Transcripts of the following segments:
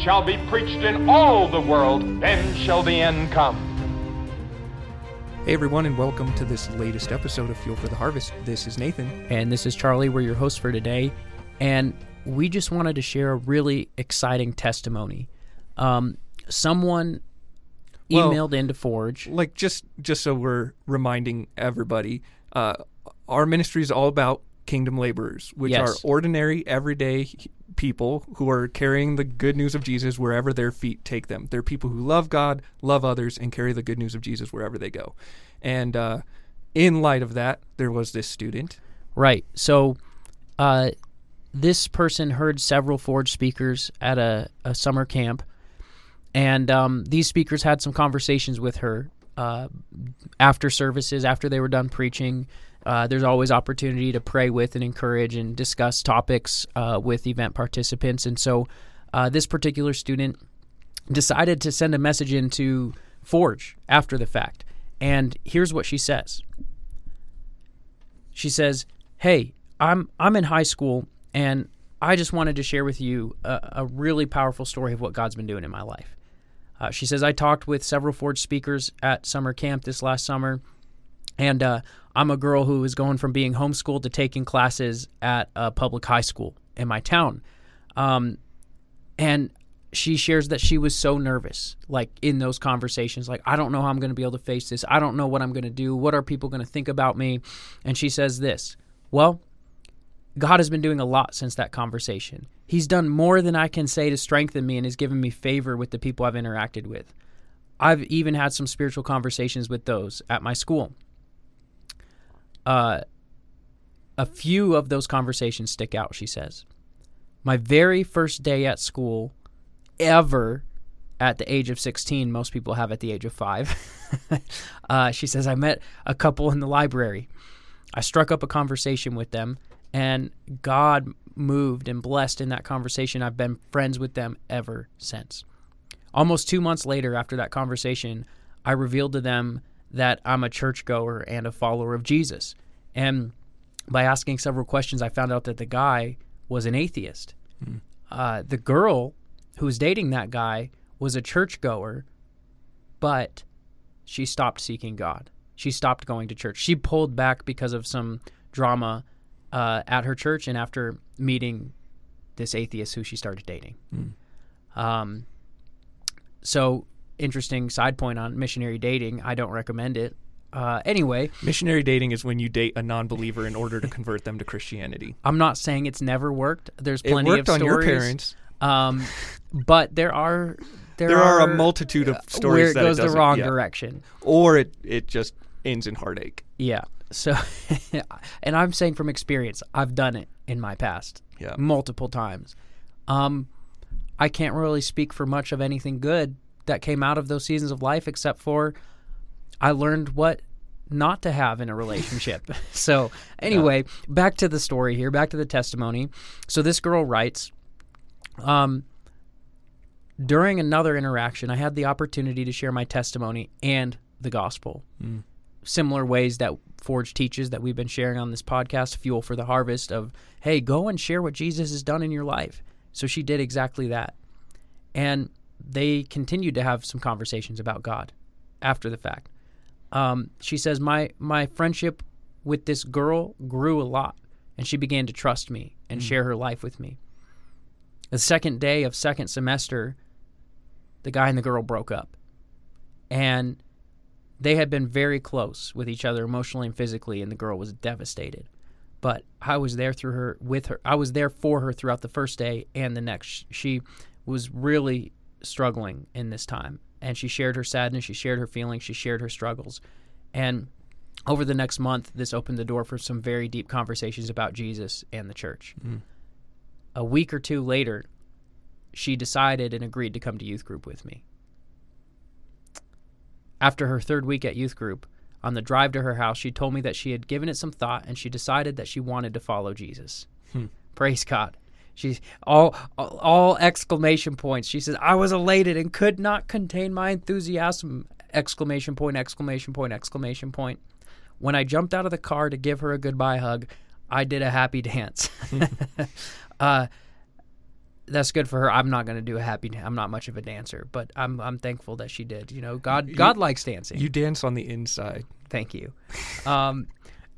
shall be preached in all the world, then shall the end come. Hey everyone, and welcome to this latest episode of Fuel for the Harvest. This is Nathan. And this is Charlie. We're your hosts for today. And we just wanted to share a really exciting testimony. Um, someone Well, emailed into Forge. Like just just so we're reminding everybody, uh, our ministry is all about kingdom laborers, which Yes. are ordinary, everyday h- people who are carrying the good news of Jesus wherever their feet take them. They're people who love God, love others, and carry the good news of Jesus wherever they go. And uh, in light of that, there was this student. Right. So uh, this person heard several Forge speakers at a, a summer camp. And um, these speakers had some conversations with her uh, after services, after they were done preaching. Uh, there's always opportunity to pray with and encourage and discuss topics uh, with event participants. And so uh, this particular student decided to send a message into Forge after the fact. And here's what she says. She says, "Hey, I'm I'm in high school and I just wanted to share with you a, a really powerful story of what God's been doing in my life." Uh, she says, "I talked with several Forge speakers at summer camp this last summer, and uh, I'm a girl who is going from being homeschooled to taking classes at a public high school in my town." Um, and she shares that she was so nervous like in those conversations like i don't know how i'm going to be able to face this. I don't know what i'm going to do. What are people going to think about me? And she says this well god has been doing a lot since that conversation. He's done more than i can say to strengthen me and has given me favor with the people i've interacted with. I've even had some spiritual conversations with those at my school uh, a few of those conversations stick out she says. My very first day at school ever at the age of 16 most people have at the age of 5 uh, she says i met a couple in the library. I struck up a conversation with them and god moved and blessed in that conversation. I've been friends with them ever since. Almost two months later after that conversation i revealed to them that i'm a churchgoer and a follower of jesus and by asking several questions i found out that the guy was an atheist uh, the girl who was dating that guy was a churchgoer, but she stopped seeking God. She stopped going to church. She pulled back because of some drama uh, at her church and after meeting this atheist who she started dating. Um, so, interesting side point on missionary dating. I don't recommend it. Uh, anyway, Missionary dating is when you date a non-believer in order to convert them to Christianity. I'm not saying it's never worked. There's plenty of stories. It worked of on your parents. Um, but there are there, There are a multitude of stories where it that it goes the wrong yeah. direction. Or it it just ends in heartache. Yeah. So, and I'm saying from experience, I've done it in my past, Yeah. multiple times. Um, I can't really speak for much of anything good that came out of those seasons of life, except for I learned what not to have in a relationship. so, anyway, back to the story here, back to the testimony. So, this girl writes, um, during another interaction, I had the opportunity to share my testimony and the gospel. Similar ways that Forge teaches that we've been sharing on this podcast, Fuel for the Harvest, of, hey, go and share what Jesus has done in your life. So she did exactly that. And they continued to have some conversations about God after the fact. Um, she says, my, my friendship with this girl grew a lot, and she began to trust me and share her life with me. The second day of second semester, the guy and the girl broke up. And they had been very close with each other emotionally and physically, and the girl was devastated. But I was there through her with her. I was there for her throughout the first day and the next. She was really struggling in this time, and she shared her sadness, she shared her feelings, she shared her struggles, and over the next month, this opened the door for some very deep conversations about Jesus and the church. Hmm. A week or two later, she decided and agreed to come to youth group with me. After her third week at youth group, on the drive to her house, she told me that she had given it some thought and she decided that she wanted to follow Jesus. Hmm. Praise God. She's all, all all exclamation points. She says, "I was elated and could not contain my enthusiasm!" Exclamation point! Exclamation point! Exclamation point! When I jumped out of the car to give her a goodbye hug, I did a happy dance. uh, that's good for her. I'm not going to do a happy. I'm not much of a dancer, but I'm I'm thankful that she did. You know, God God likes dancing. You dance on the inside. Thank you. Um,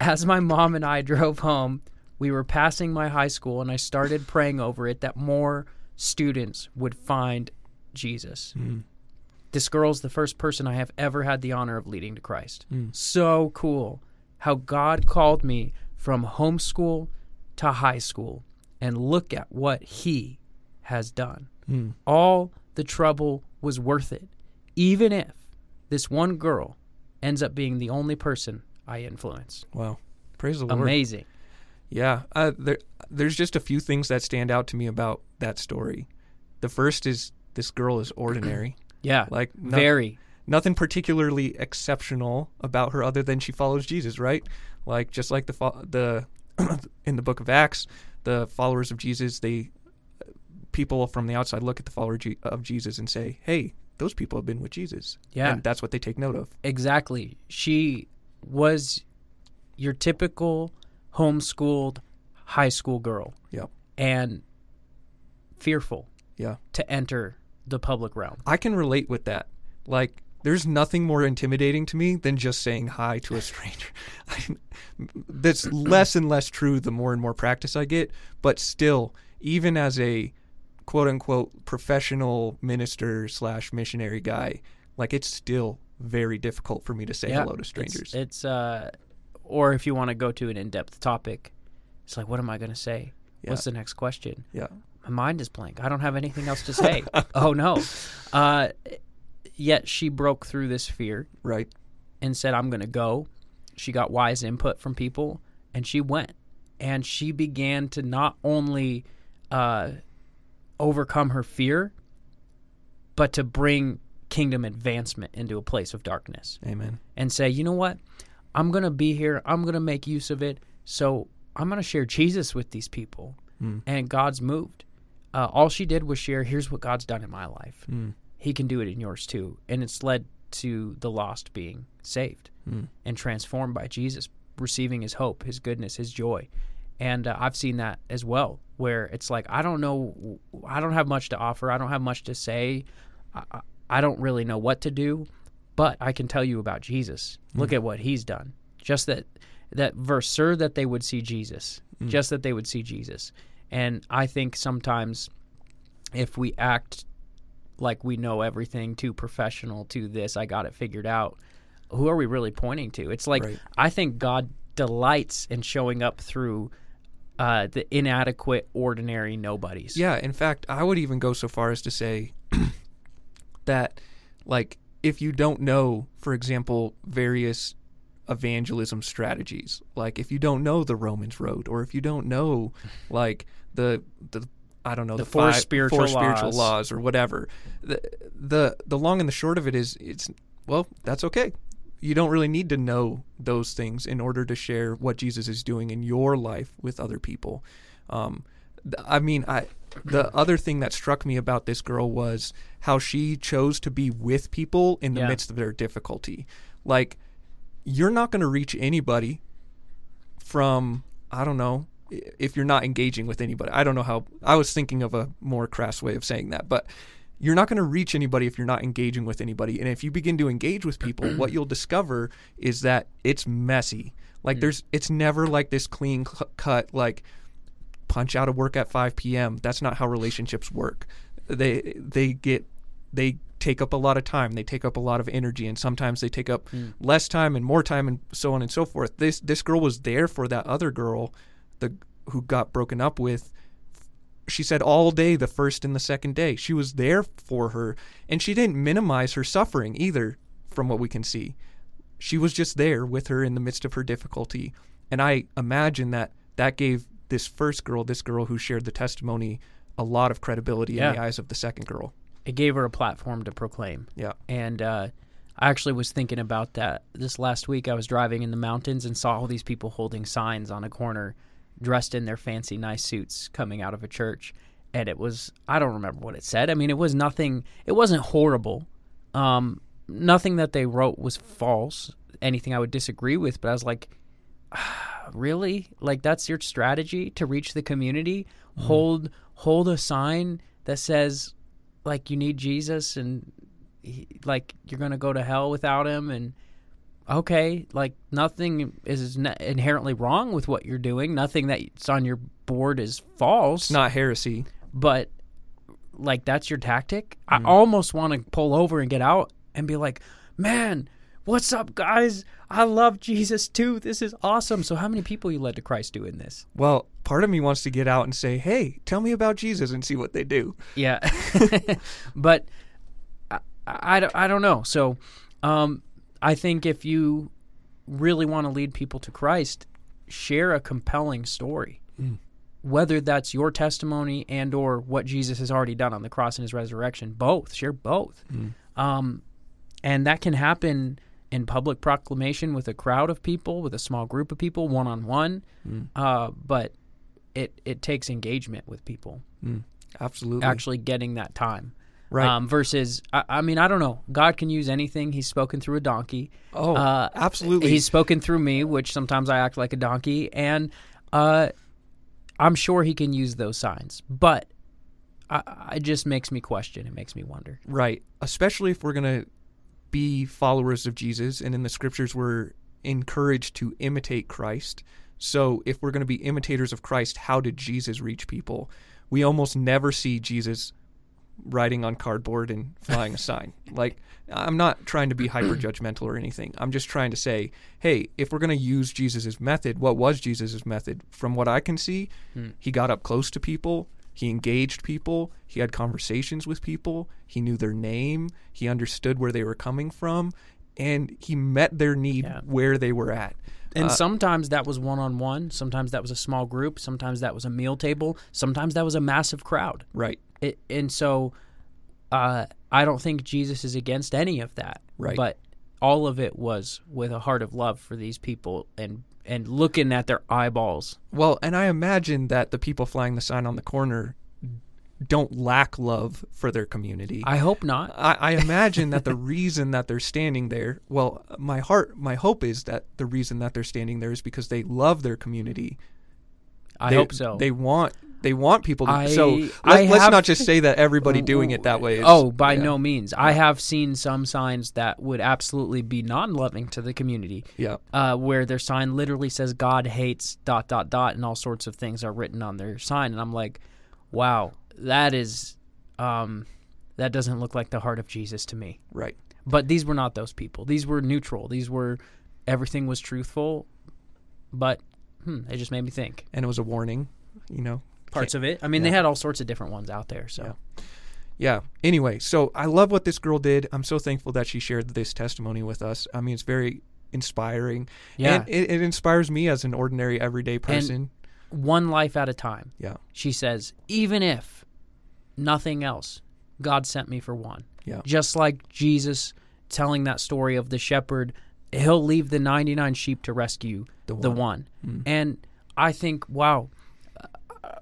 as my mom and I drove home, we were passing my high school, and I started praying over it that more students would find Jesus. Hmm. This girl's the first person I have ever had the honor of leading to Christ. Hmm. So cool how God called me from homeschool to high school, and look at what He has done. Hmm. All the trouble was worth it, even if this one girl ends up being the only person I influence. Wow. Praise the Lord. Amazing. Yeah, uh, there, there's just a few things that stand out to me about that story. The first is this girl is ordinary. Yeah. Like, no- very. Nothing particularly exceptional about her other than she follows Jesus, right? Like just like the fo- the in the book of Acts, the followers of Jesus, they people from the outside look at the follower of Jesus and say, "Hey, those people have been with Jesus." Yeah. and that's what they take note of. Exactly. She was your typical homeschooled high school girl Yep. and fearful Yeah. to enter the public realm. I can relate with that. Like, there's nothing more intimidating to me than just saying hi to a stranger. That's less and less true the more and more practice I get. But still, even as a quote unquote professional minister slash missionary guy, like it's still very difficult for me to say hello to it's- strangers. It's, uh or if you want to go to an in-depth topic, it's like what am I going to say? What's the next question? yeah. my mind is blank. I don't have anything else to say. oh no. Uh, yet she broke through this fear Right. and said, I'm going to go. She got wise input from people and she went. And she began to not only uh, overcome her fear, but to bring kingdom advancement into a place of darkness Amen. and say, you know what? I'm going to be here. I'm going to make use of it. So I'm going to share Jesus with these people. And God's moved. Uh, all she did was share, here's what God's done in my life. He can do it in yours too. And it's led to the lost being saved and transformed by Jesus, receiving his hope, his goodness, his joy. And uh, I've seen that as well, where it's like, I don't know, I don't have much to offer. I don't have much to say. I- I don't really know what to do, but I can tell you about Jesus. Look at what he's done. Just that that verse, sir, that they would see Jesus. Just that they would see Jesus. And I think sometimes if we act like we know everything, too professional, to this, I got it figured out, who are we really pointing to? It's like Right. I think God delights in showing up through uh, the inadequate, ordinary nobodies. Yeah, in fact, I would even go so far as to say that, like, if you don't know, for example, various evangelism strategies, like if you don't know the Romans road, or if you don't know, like the the I don't know The the, four five- spiritual four spiritual laws. laws or whatever, the the the long and the short of it is it's well that's okay. You don't really need to know those things in order to share what Jesus is doing in your life with other people. Um, I mean, I the other thing that struck me about this girl was how she chose to be with people in the Yeah. midst of their difficulty. Like, you're not going to reach anybody from I don't know if you're not engaging with anybody. I don't know how. I was thinking of a more crass way of saying that, but you're not going to reach anybody if you're not engaging with anybody. And if you begin to engage with people, what you'll discover is that it's messy. Like mm. there's, it's never like this clean cut. Like punch out of work at 5 p.m. That's not how relationships work. They they get they take up a lot of time. They take up a lot of energy, and sometimes they take up mm. less time and more time, and so on and so forth. This this girl was there for that other girl, the who got broken up with. She said all day, the first and the second day, she was there for her, and she didn't minimize her suffering either, from what we can see. She was just there with her in the midst of her difficulty, and I imagine that that gave this first girl, this girl who shared the testimony, a lot of credibility Yeah. in the eyes of the second girl. It gave her a platform to proclaim. Yeah. And uh, I actually was thinking about that this last week. I was driving in the mountains and saw all these people holding signs on a corner, dressed in their fancy, nice suits, coming out of a church. And it was, I don't remember what it said. I mean, it was nothing, it wasn't horrible. Um, nothing that they wrote was false, anything I would disagree with. But I was like, really? Like, that's your strategy to reach the community? Mm-hmm. Hold, hold a sign that says, like, you need Jesus and he, like you're gonna go to hell without him and okay like nothing is inherently wrong with what you're doing nothing that's on your board is false It's not heresy. but like that's your tactic i mm-hmm. almost want to pull over and get out and be like man what's up guys? I love jesus too. This is awesome. So how many people you led to christ doing this? Well, part of me wants to get out and say, "Hey, tell me about Jesus," and see what they do. Yeah, but I, I, don't- I don't know. So, um, I think if you really want to lead people to Christ, share a compelling story, whether that's your testimony and or what Jesus has already done on the cross and His resurrection. Both share both, um, and that can happen in public proclamation with a crowd of people, with a small group of people, one on one. But it it takes engagement with people Absolutely. actually getting that time. Right. Um, versus, I, I mean, I don't know. God can use anything. He's spoken through a donkey. Oh, Uh, absolutely. He's spoken through me, which sometimes I act like a donkey, and uh, I'm sure he can use those signs. But I, it just makes me question. It makes me wonder. Right. Especially if we're going to be followers of Jesus and in the scriptures we're encouraged to imitate Christ. So if we're going to be imitators of Christ, how did Jesus reach people? We almost never see Jesus writing on cardboard and flying a sign. Like I'm not trying to be hyper judgmental or anything. I'm just trying to say, hey, if we're going to use Jesus' method, what was Jesus' method? From what I can see, hmm. he got up close to people, he engaged people, he had conversations with people, he knew their name, he understood where they were coming from, and he met their need Yeah. where they were at. And sometimes that was one on one. Sometimes that was a small group. Sometimes that was a meal table. Sometimes that was a massive crowd. Right. It, and so uh, I don't think Jesus is against any of that. Right. But all of it was with a heart of love for these people and and looking at their eyeballs. Well, and I imagine that the people flying the sign on the corner don't lack love for their community. I hope not. I, I imagine that the reason that they're standing there, well, my heart, my hope is that the reason that they're standing there is because they love their community. I They- hope so. They want they want people to. I- so I let, us not just say that everybody doing it that way. Is, oh, by yeah, no means. I have seen some signs that would absolutely be non-loving to the community. Yeah. uh, where their sign literally says God hates dot dot dot and all sorts of things are written on their sign, and I'm like, wow, that is, um, that doesn't look like the heart of Jesus to me. Right. But these were not those people. These were neutral. These were everything was truthful, but hmm, it just made me think And it was a warning. You know. Parts of it. I mean, they had all sorts of different ones out there. So yeah anyway so i love what this girl did i'm so thankful that she shared this testimony with us i mean it's very inspiring Yeah. and it, it inspires me as an ordinary everyday person one life at a time. yeah She says, even if nothing else, God sent me for one. Yeah. Just like Jesus telling that story of the shepherd, he'll leave the 99 sheep to rescue the, one. Mm. And I think, wow,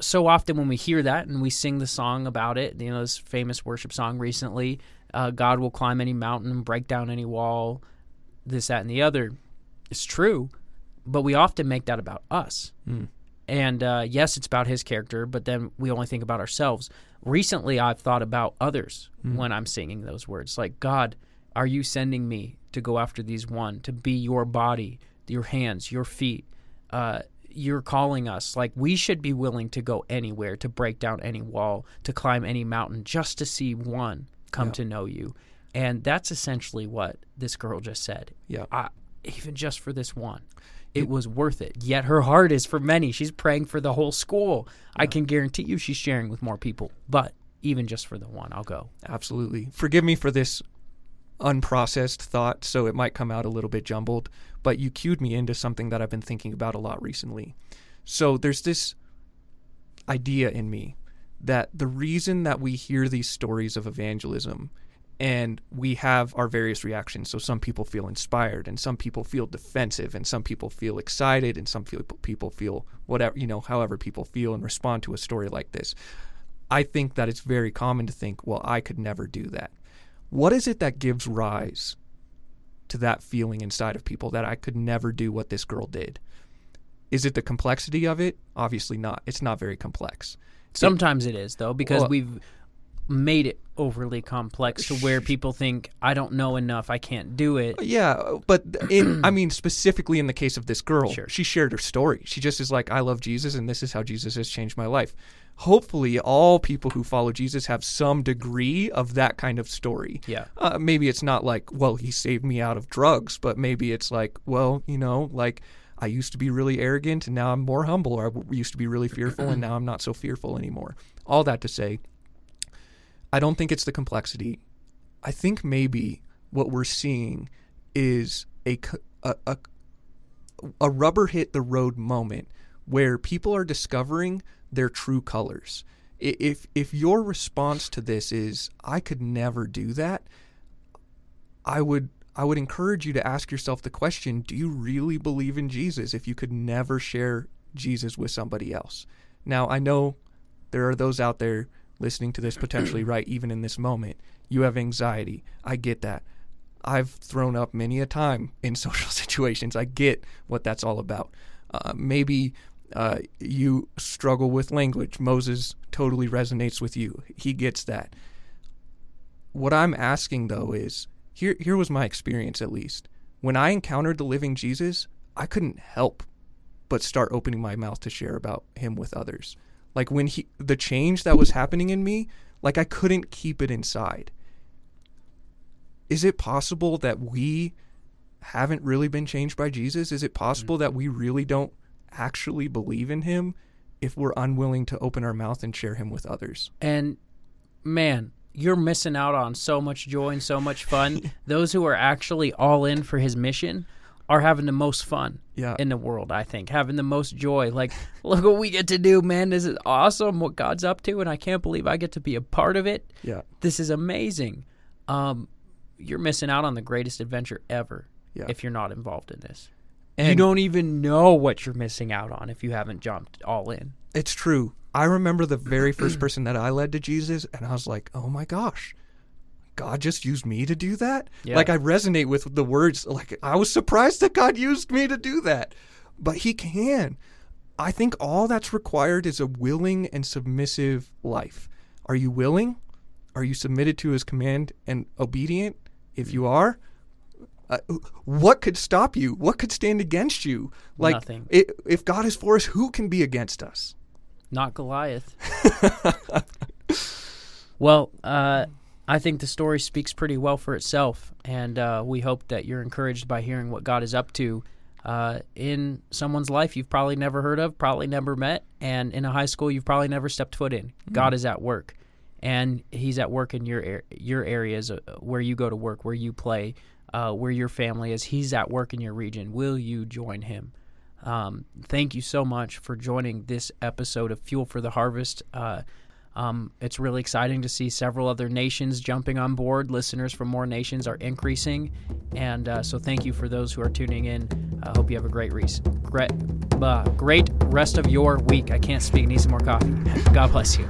so often when we hear that and we sing the song about it, you know, this famous worship song recently, uh, God will climb any mountain, break down any wall, this, that, and the other. It's true, but we often make that about us. And uh, yes, it's about his character, but then we only think about ourselves. Recently, I've thought about others when I'm singing those words. Like, God, are you sending me to go after these one, to be your body, your hands, your feet? Uh, you're calling us. Like, we should be willing to go anywhere, to break down any wall, to climb any mountain, just to see one come to know you. And that's essentially what this girl just said. Yeah. I, even just for this one it was worth it. Yet her heart is for many. She's praying for the whole school. I can guarantee you she's sharing with more people. But even just for the one, I'll go. Absolutely. Forgive me for this unprocessed thought, so it might come out a little bit jumbled, but you cued me into something that I've been thinking about a lot recently. So there's this idea in me that the reason that we hear these stories of evangelism and we have our various reactions. So some people feel inspired, and some people feel defensive, and some people feel excited, and some people feel whatever, you know, however people feel and respond to a story like this. I think that it's very common to think, well, I could never do that. What is it that gives rise to that feeling inside of people that I could never do what this girl did? Is it the complexity of it? Obviously not. It's not very complex. Sometimes it is though, because Well- we've made it overly complex to where people think I don't know enough, I can't do it. Yeah, but in I mean specifically in the case of this girl, Sure. she shared her story. She just is like, I love Jesus, and this is how Jesus has changed my life. Hopefully, all people who follow Jesus have some degree of that kind of story. Yeah. Uh, maybe it's not like, well, he saved me out of drugs, but maybe it's like, well, you know, like I used to be really arrogant and now I'm more humble, or I used to be really fearful and now I'm not so fearful anymore. All that to say, I don't think it's the complexity. I think maybe what we're seeing is a a rubber hit the road moment where people are discovering their true colors. If if your response to this is I could never do that, I would I would encourage you to ask yourself the question, do you really believe in Jesus if you could never share Jesus with somebody else? Now, I know there are those out there listening to this potentially right even in this moment. You have anxiety. I get that. I've thrown up many a time in social situations. I get what that's all about. Uh, maybe uh, you struggle with language. Moses totally resonates with you. He gets that. What I'm asking though is here here was my experience at least. When I encountered the living Jesus, I couldn't help but start opening my mouth to share about him with others. Like when he the change that was happening in me, like I couldn't keep it inside. Is it possible that we haven't really been changed by Jesus? Is it possible that we really don't actually believe in him if we're unwilling to open our mouth and share him with others? And man, you're missing out on so much joy and so much fun. Those who are actually all in for his mission are having the most fun Yeah. in the world, I think. Having the most joy. Like, look what we get to do, man. This is awesome what God's up to, and I can't believe I get to be a part of it. Yeah. This is amazing. Um, you're missing out on the greatest adventure ever Yeah. if you're not involved in this. And you don't even know what you're missing out on if you haven't jumped all in. It's true. I remember the very first person that I led to Jesus, and I was like, oh my gosh, God just used me to do that? Yeah. Like, I resonate with the words. Like, I was surprised that God used me to do that. But He can. I think all that's required is a willing and submissive life. Are you willing? Are you submitted to His command and obedient? If you are, uh, what could stop you? What could stand against you? Like, Nothing. i if God is for us, who can be against us? Not Goliath. well, uh, I think the story speaks pretty well for itself, and uh, we hope that you're encouraged by hearing what God is up to uh, in someone's life you've probably never heard of, probably never met, and in a high school you've probably never stepped foot in. God is at work, and He's at work in your your areas uh, where you go to work, where you play, uh, where your family is. He's at work in your region. Will you join Him? Um, thank you so much for joining this episode of Fuel for the Harvest. Uh, um, it's really exciting to see several other nations jumping on board. Listeners from more nations are increasing, and uh, so thank you for those who are tuning in. I hope you have a great, re- great, uh, great rest of your week. I can't speak. Need some more coffee. God bless you.